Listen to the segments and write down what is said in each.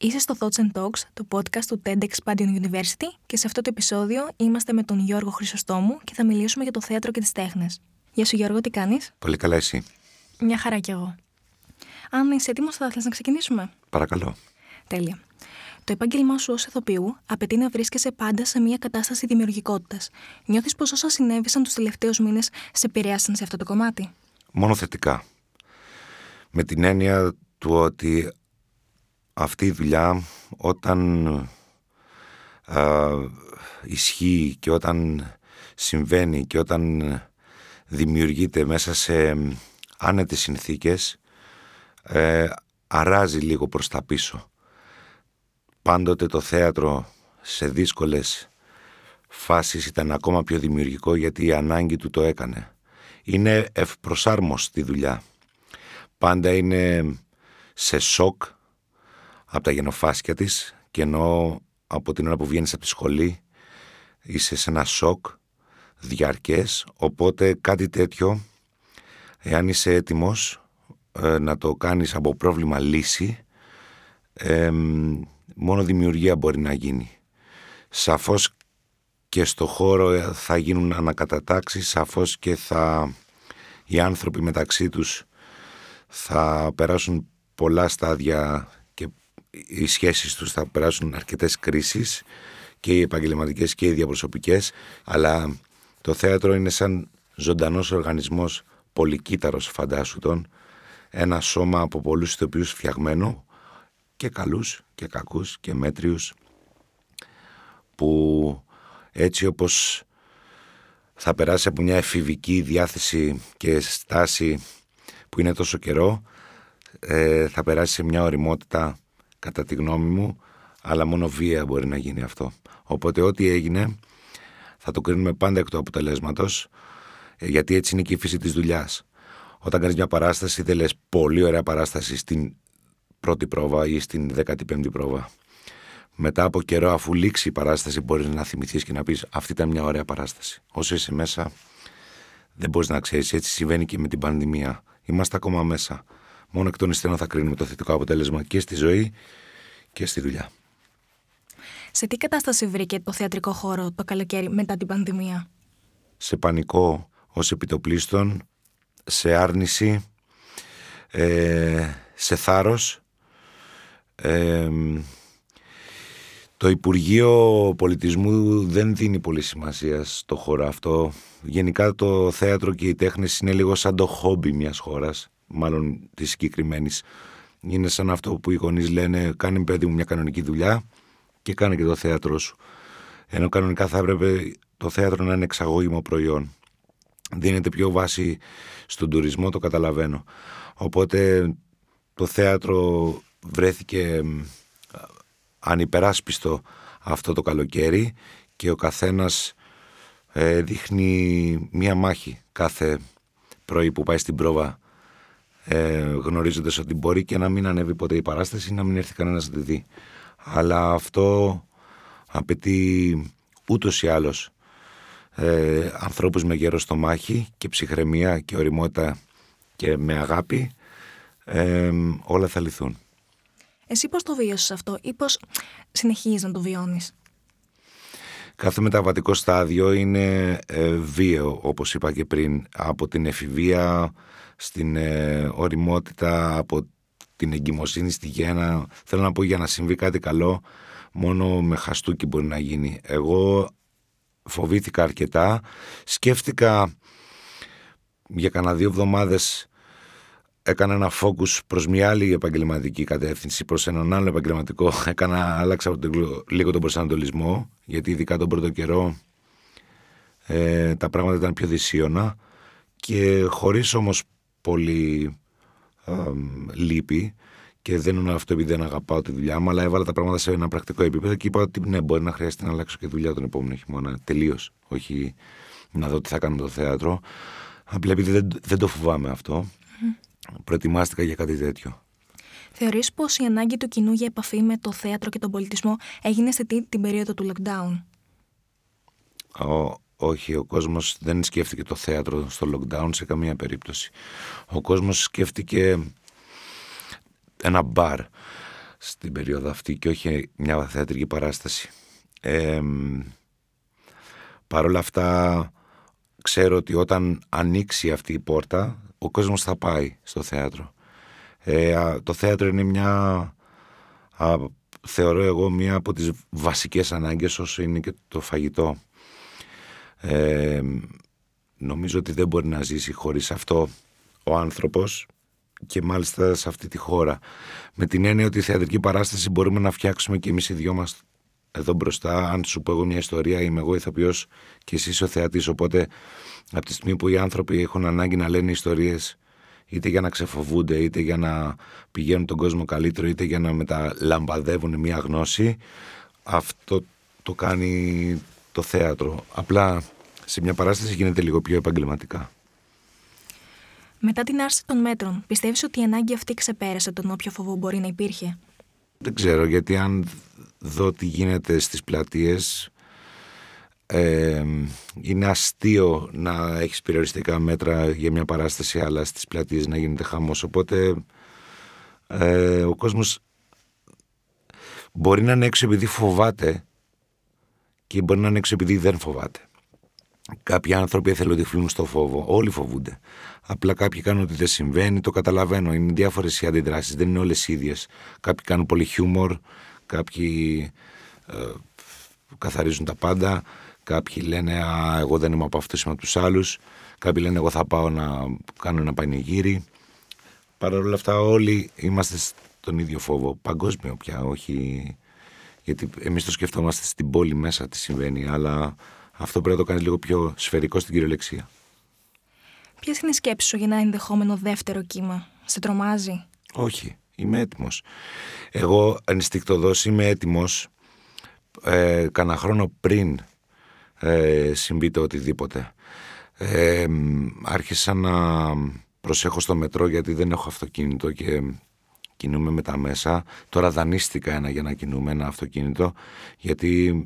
Είσαι στο Thoughts and Talks, το podcast του TED Expansion University και σε αυτό το επεισόδιο είμαστε με τον Γιώργο Χρυσοστόμου και θα μιλήσουμε για το θέατρο και τις τέχνες. Γεια σου Γιώργο, τι κάνεις; Πολύ καλά εσύ. Μια χαρά κι εγώ. Αν είσαι έτοιμος θα ήθελες να ξεκινήσουμε; Παρακαλώ. Τέλεια. Το επάγγελμά σου ως ηθοποιού απαιτεί να βρίσκεσαι πάντα σε μια κατάσταση δημιουργικότητας. Νιώθεις πως όσα συνέβησαν τους τελευταίους μήνες σε επηρέασαν σε αυτό το κομμάτι; Μόνο θετικά. Με την έννοια του ότι αυτή η δουλειά όταν α, ισχύει και όταν συμβαίνει και όταν δημιουργείται μέσα σε άνετες συνθήκες ε, αράζει λίγο προς τα πίσω. Πάντοτε το θέατρο σε δύσκολες φάσεις ήταν ακόμα πιο δημιουργικό γιατί η ανάγκη του το έκανε. Είναι ευπροσάρμοστη δουλειά. Πάντα είναι σε σοκ από τα γενοφάσκια της και ενώ από την ώρα που βγαίνεις από τη σχολή είσαι σε ένα σοκ διαρκές οπότε κάτι τέτοιο εάν είσαι έτοιμος ε, να το κάνεις από πρόβλημα λύση μόνο δημιουργία μπορεί να γίνει. Σαφώς και στο χώρο θα γίνουν ανακατατάξεις σαφώς και θα οι άνθρωποι μεταξύ τους θα περάσουν πολλά στάδια οι σχέσεις τους θα περάσουν αρκετές κρίσεις και οι επαγγελματικές και οι διαπροσωπικές αλλά το θέατρο είναι σαν ζωντανός οργανισμός πολυκύτταρος φαντάσου τον. Ένα σώμα από πολλούς ηθοποιούς φτιαγμένο και καλούς και κακούς και μέτριους που έτσι όπως θα περάσει από μια εφηβική διάθεση και στάση που είναι τόσο καιρό ε, θα περάσει σε μια οριμότητα κατά τη γνώμη μου, αλλά μόνο βία μπορεί να γίνει αυτό. Οπότε ό,τι έγινε θα το κρίνουμε πάντα εκ του αποτελέσματος, ε, γιατί έτσι είναι και η φύση της δουλειάς. Όταν κάνεις μια παράσταση, δεν λες πολύ ωραία παράσταση στην πρώτη πρόβα ή στην 15η πρόβα. Μετά από καιρό, αφού λήξει η παράσταση, μπορείς να θυμηθείς και να πεις: Αυτή ήταν μια ωραία παράσταση. Όσο είσαι μέσα, δεν μπορείς να ξέρεις. Έτσι συμβαίνει και με την πανδημία. Είμαστε ακόμα μέσα. Μόνο εκ των υστέρων θα κρίνουμε το θετικό αποτέλεσμα και στη ζωή και στη δουλειά. Σε τι κατάσταση βρήκε το θεατρικό χώρο το καλοκαίρι μετά την πανδημία; Σε πανικό ως επιτοπλίστων, σε άρνηση, ε, σε θάρρος. Ε, το Υπουργείο Πολιτισμού δεν δίνει πολύ σημασία στο χώρο αυτό. Γενικά το θέατρο και οι τέχνες είναι λίγο σαν το χόμπι μιας χώρας μάλλον της συγκεκριμένης. Είναι σαν αυτό που οι γονείς λένε: Κάνει παιδί μου μια κανονική δουλειά και κάνε και το θέατρο σου. Ενώ κανονικά θα έπρεπε το θέατρο να είναι εξαγώγημο προϊόν. Δίνεται πιο βάση στον τουρισμό, το καταλαβαίνω. Οπότε το θέατρο βρέθηκε ανυπεράσπιστο αυτό το καλοκαίρι και ο καθένας ε, δείχνει μία μάχη κάθε πρωί που πάει στην πρόβα ε, γνωρίζοντας ότι μπορεί και να μην ανέβει ποτέ η παράσταση να μην έρθει κανένας να τη δει. Αλλά αυτό απαιτεί ούτως ή άλλως ε, ανθρώπους με γέρο στο μάχη και ψυχραιμία και οριμότητα και με αγάπη ε, όλα θα λυθούν. Εσύ πώς το βίωσες αυτό ή πώς συνεχίζεις να το βιώνεις; Κάθε μεταβατικό στάδιο είναι ε, βίαιο όπως είπα και πριν από την εφηβεία στην ε, οριμότητα, από την εγκυμοσύνη στη γέννα. Θέλω να πω για να συμβεί κάτι καλό, μόνο με χαστούκι μπορεί να γίνει. Εγώ φοβήθηκα αρκετά. Σκέφτηκα για κανένα δύο εβδομάδες έκανα ένα focus προς μια άλλη επαγγελματική κατεύθυνση, προς έναν άλλο επαγγελματικό. Έκανα, άλλαξα λίγο τον προσανατολισμό, γιατί ειδικά τον πρώτο καιρό ε, τα πράγματα ήταν πιο δυσίωνα και χωρίς όμως πολύ ε, λύπη και δεν είναι αυτό επειδή δεν αγαπάω τη δουλειά μου, αλλά έβαλα τα πράγματα σε ένα πρακτικό επίπεδο και είπα ότι ναι, μπορεί να χρειάζεται να αλλάξω και δουλειά τον επόμενο χειμώνα. Τελείως. Όχι να δω τι θα κάνω με το θέατρο. Απλά επειδή δεν, δεν το φοβάμαι αυτό, mm. Προετοιμάστηκα για κάτι τέτοιο. Θεωρείς πως η ανάγκη του κοινού για επαφή με το θέατρο και τον πολιτισμό έγινε σε τι, την περίοδο του lockdown; Όχι, ο κόσμος δεν σκέφτηκε το θέατρο στο lockdown σε καμία περίπτωση. Ο κόσμος σκέφτηκε ένα μπαρ. στην περίοδο αυτή και όχι μια θεατρική παράσταση. Ε, Παρ' όλα αυτά ξέρω ότι όταν ανοίξει αυτή η πόρτα ο κόσμος θα πάει στο θέατρο. Ε, το θέατρο είναι μια, α, θεωρώ εγώ, μια από τις βασικές ανάγκες όσο είναι και το φαγητό. Ε, νομίζω ότι δεν μπορεί να ζήσει χωρίς αυτό ο άνθρωπος και μάλιστα σε αυτή τη χώρα. Με την έννοια ότι η θεατρική παράσταση μπορούμε να φτιάξουμε και εμείς οι δυο μας εδώ μπροστά. Αν σου πω εγώ μια ιστορία, είμαι εγώ ηθοποιός και εσύ ο θεατής. Οπότε από τη στιγμή που οι άνθρωποι έχουν ανάγκη να λένε ιστορίες είτε για να ξεφοβούνται, είτε για να πηγαίνουν τον κόσμο καλύτερο, είτε για να μεταλαμπαδεύουν μια γνώση, αυτό το κάνει το θέατρο. Απλά σε μια παράσταση γίνεται λίγο πιο επαγγελματικά. Μετά την άρση των μέτρων, πιστεύεις ότι η ανάγκη αυτή ξεπέρασε τον όποιο φόβο μπορεί να υπήρχε; Δεν ξέρω, γιατί αν δω τι γίνεται στις πλατείες, ε, είναι αστείο να έχεις περιοριστικά μέτρα για μια παράσταση, αλλά στις πλατείες να γίνεται χαμός. Οπότε ε, ο κόσμος μπορεί να είναι έξω επειδή φοβάται και μπορεί να είναι έξω επειδή δεν φοβάται. Κάποιοι άνθρωποι εθελοντυφλούν στο φόβο. Όλοι φοβούνται. Απλά κάποιοι κάνουν ότι δεν συμβαίνει, το καταλαβαίνω. Είναι διάφορες οι αντιδράσεις, δεν είναι όλες ίδιες. Κάποιοι κάνουν πολύ χιούμορ, κάποιοι ε, καθαρίζουν τα πάντα. Κάποιοι λένε Α, εγώ δεν είμαι από αυτούς, είμαι από τους άλλους. Κάποιοι λένε Εγώ θα πάω να κάνω ένα πανηγύρι. Παρ' όλα αυτά, όλοι είμαστε στον ίδιο φόβο. Παγκόσμιο πια, όχι. Γιατί εμείς το σκεφτόμαστε στην πόλη μέσα τι συμβαίνει, αλλά αυτό πρέπει να το κάνει λίγο πιο σφαιρικό στην κυριολεξία. Ποιες είναι οι σκέψεις σου για ένα ενδεχόμενο δεύτερο κύμα, Σε τρομάζει; Όχι, είμαι έτοιμος. Εγώ ενστικτοδός είμαι έτοιμος ε, κανένα χρόνο πριν ε, συμβεί το οτιδήποτε. Ε, άρχισα να προσέχω στο μετρό γιατί δεν έχω αυτοκίνητο και κινούμε με τα μέσα. Τώρα δανείστηκα ένα για να κινούμε ένα αυτοκίνητο γιατί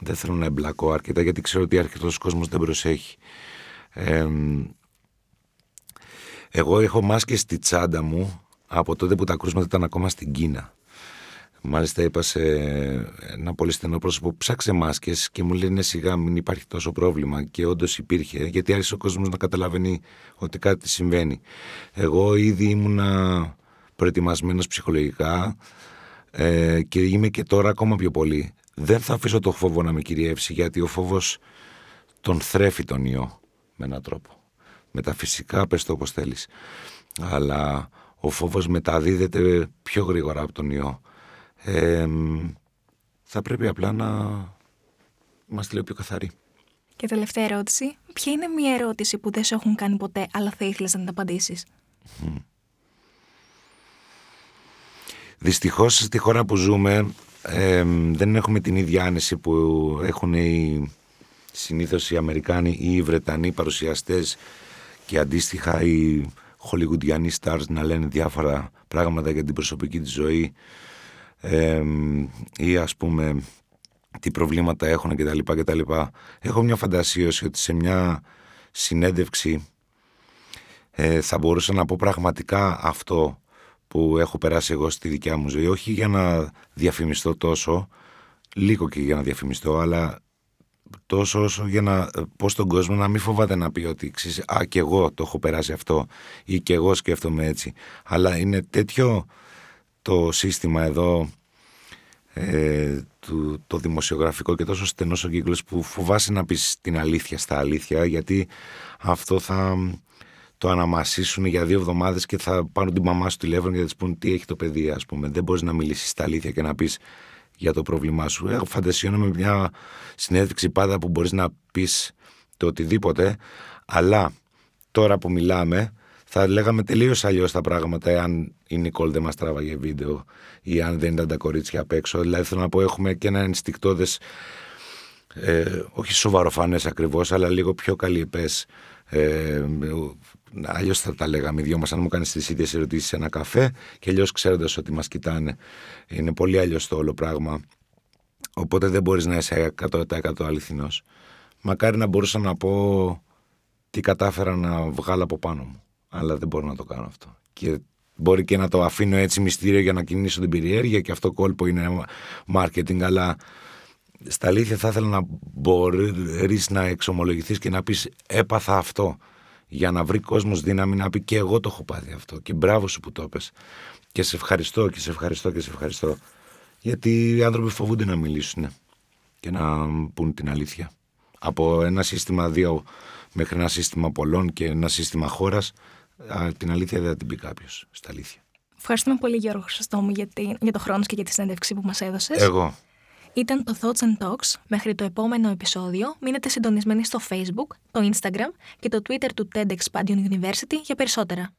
δεν θέλω να εμπλακώ αρκετά γιατί ξέρω ότι αρκετός κόσμος δεν προσέχει. εγώ έχω μάσκες στη τσάντα μου από τότε που τα κρούσματα ήταν ακόμα στην Κίνα. Μάλιστα είπα σε ένα πολύ στενό πρόσωπο ψάξε μάσκες και μου λένε σιγά μην υπάρχει τόσο πρόβλημα και όντως υπήρχε γιατί άρχισε ο κόσμος να καταλαβαίνει ότι κάτι συμβαίνει. Εγώ ήδη ήμουνα προετοιμασμένος ψυχολογικά ε, και είμαι και τώρα ακόμα πιο πολύ δεν θα αφήσω το φόβο να με κυριεύσει γιατί ο φόβος τον θρέφει τον ιό με έναν τρόπο. Μεταφυσικά πες το όπως θέλεις. Αλλά ο φόβος μεταδίδεται πιο γρήγορα από τον ιό. θα πρέπει απλά να είμαστε λίγο πιο καθαροί. Και τελευταία ερώτηση. Ποια είναι μια ερώτηση που δεν σε έχουν κάνει ποτέ, αλλά θα ήθελες να την απαντήσεις; Mm. Δυστυχώς στη χώρα που ζούμε δεν έχουμε την ίδια άνεση που έχουν οι συνήθως οι Αμερικάνοι ή οι Βρετανοί παρουσιαστές και αντίστοιχα οι χολιγουντιανοί stars να λένε διάφορα πράγματα για την προσωπική της ζωή ή ας πούμε τι προβλήματα έχουν κτλ. κτλ. Έχω μια φαντασίωση ότι σε μια συνέντευξη ε, θα μπορούσα να πω πραγματικά αυτό που έχω περάσει εγώ στη δικιά μου ζωή. Όχι για να διαφημιστώ τόσο, λίγο και για να διαφημιστώ, αλλά τόσο όσο για να πω στον κόσμο να μην φοβάται να πει ότι ξέρεις, α, και εγώ το έχω περάσει αυτό ή και εγώ σκέφτομαι έτσι. Αλλά είναι τέτοιο το σύστημα εδώ ε, του, το δημοσιογραφικό και τόσο στενός ο κύκλος που φοβάσαι να πεις την αλήθεια στα αλήθεια γιατί αυτό θα το αναμασίσουν για δύο εβδομάδες και θα πάρουν την μαμά σου τηλέφωνο και θα της πούνε τι έχει το παιδί, ας πούμε. Δεν μπορείς να μιλήσεις τα αλήθεια και να πεις για το πρόβλημά σου. Έχω φαντασιώνω με μια συνέντευξη πάντα που μπορείς να πεις το οτιδήποτε, αλλά τώρα που μιλάμε θα λέγαμε τελείως αλλιώς τα πράγματα εάν η Νικόλ δεν μας τράβαγε βίντεο ή αν δεν ήταν τα κορίτσια απ' έξω. Δηλαδή θέλω να πω έχουμε και ένα ενστικτόδε, ε, όχι σοβαροφανέ ακριβώς, αλλά λίγο πιο καλλιεπές ε, Αλλιώς θα τα λέγαμε οι δυο μας, αν μου κάνεις τις ίδιες ερωτήσεις σε ένα καφέ και αλλιώς ξέροντας ότι μας κοιτάνε. Είναι πολύ αλλιώς το όλο πράγμα. Οπότε δεν μπορείς να είσαι 100% αληθινός. Μακάρι να μπορούσα να πω τι κατάφερα να βγάλω από πάνω μου. Αλλά δεν μπορώ να το κάνω αυτό. Και Μπορεί και να το αφήνω έτσι μυστήριο για να κινήσω την περιέργεια και αυτό κόλπο είναι marketing, αλλά στα αλήθεια θα ήθελα να μπορείς να εξομολογηθείς και να πεις έπαθα αυτό για να βρει κόσμος δύναμη να πει και εγώ το έχω πάθει αυτό και μπράβο σου που το έπες και σε ευχαριστώ και σε ευχαριστώ και σε ευχαριστώ γιατί οι άνθρωποι φοβούνται να μιλήσουν και να πούν την αλήθεια από ένα σύστημα δύο μέχρι ένα σύστημα πολλών και ένα σύστημα χώρας την αλήθεια δεν θα την πει κάποιος στα αλήθεια. Ευχαριστούμε πολύ Γιώργο Χρυσοστόμου για, για το χρόνο και για τη συνέντευξη που μας έδωσες. Εγώ. Ήταν το Thoughts and Talks. Μέχρι το επόμενο επεισόδιο μείνετε συντονισμένοι στο Facebook, το Instagram και το Twitter του TEDx Padion University για περισσότερα.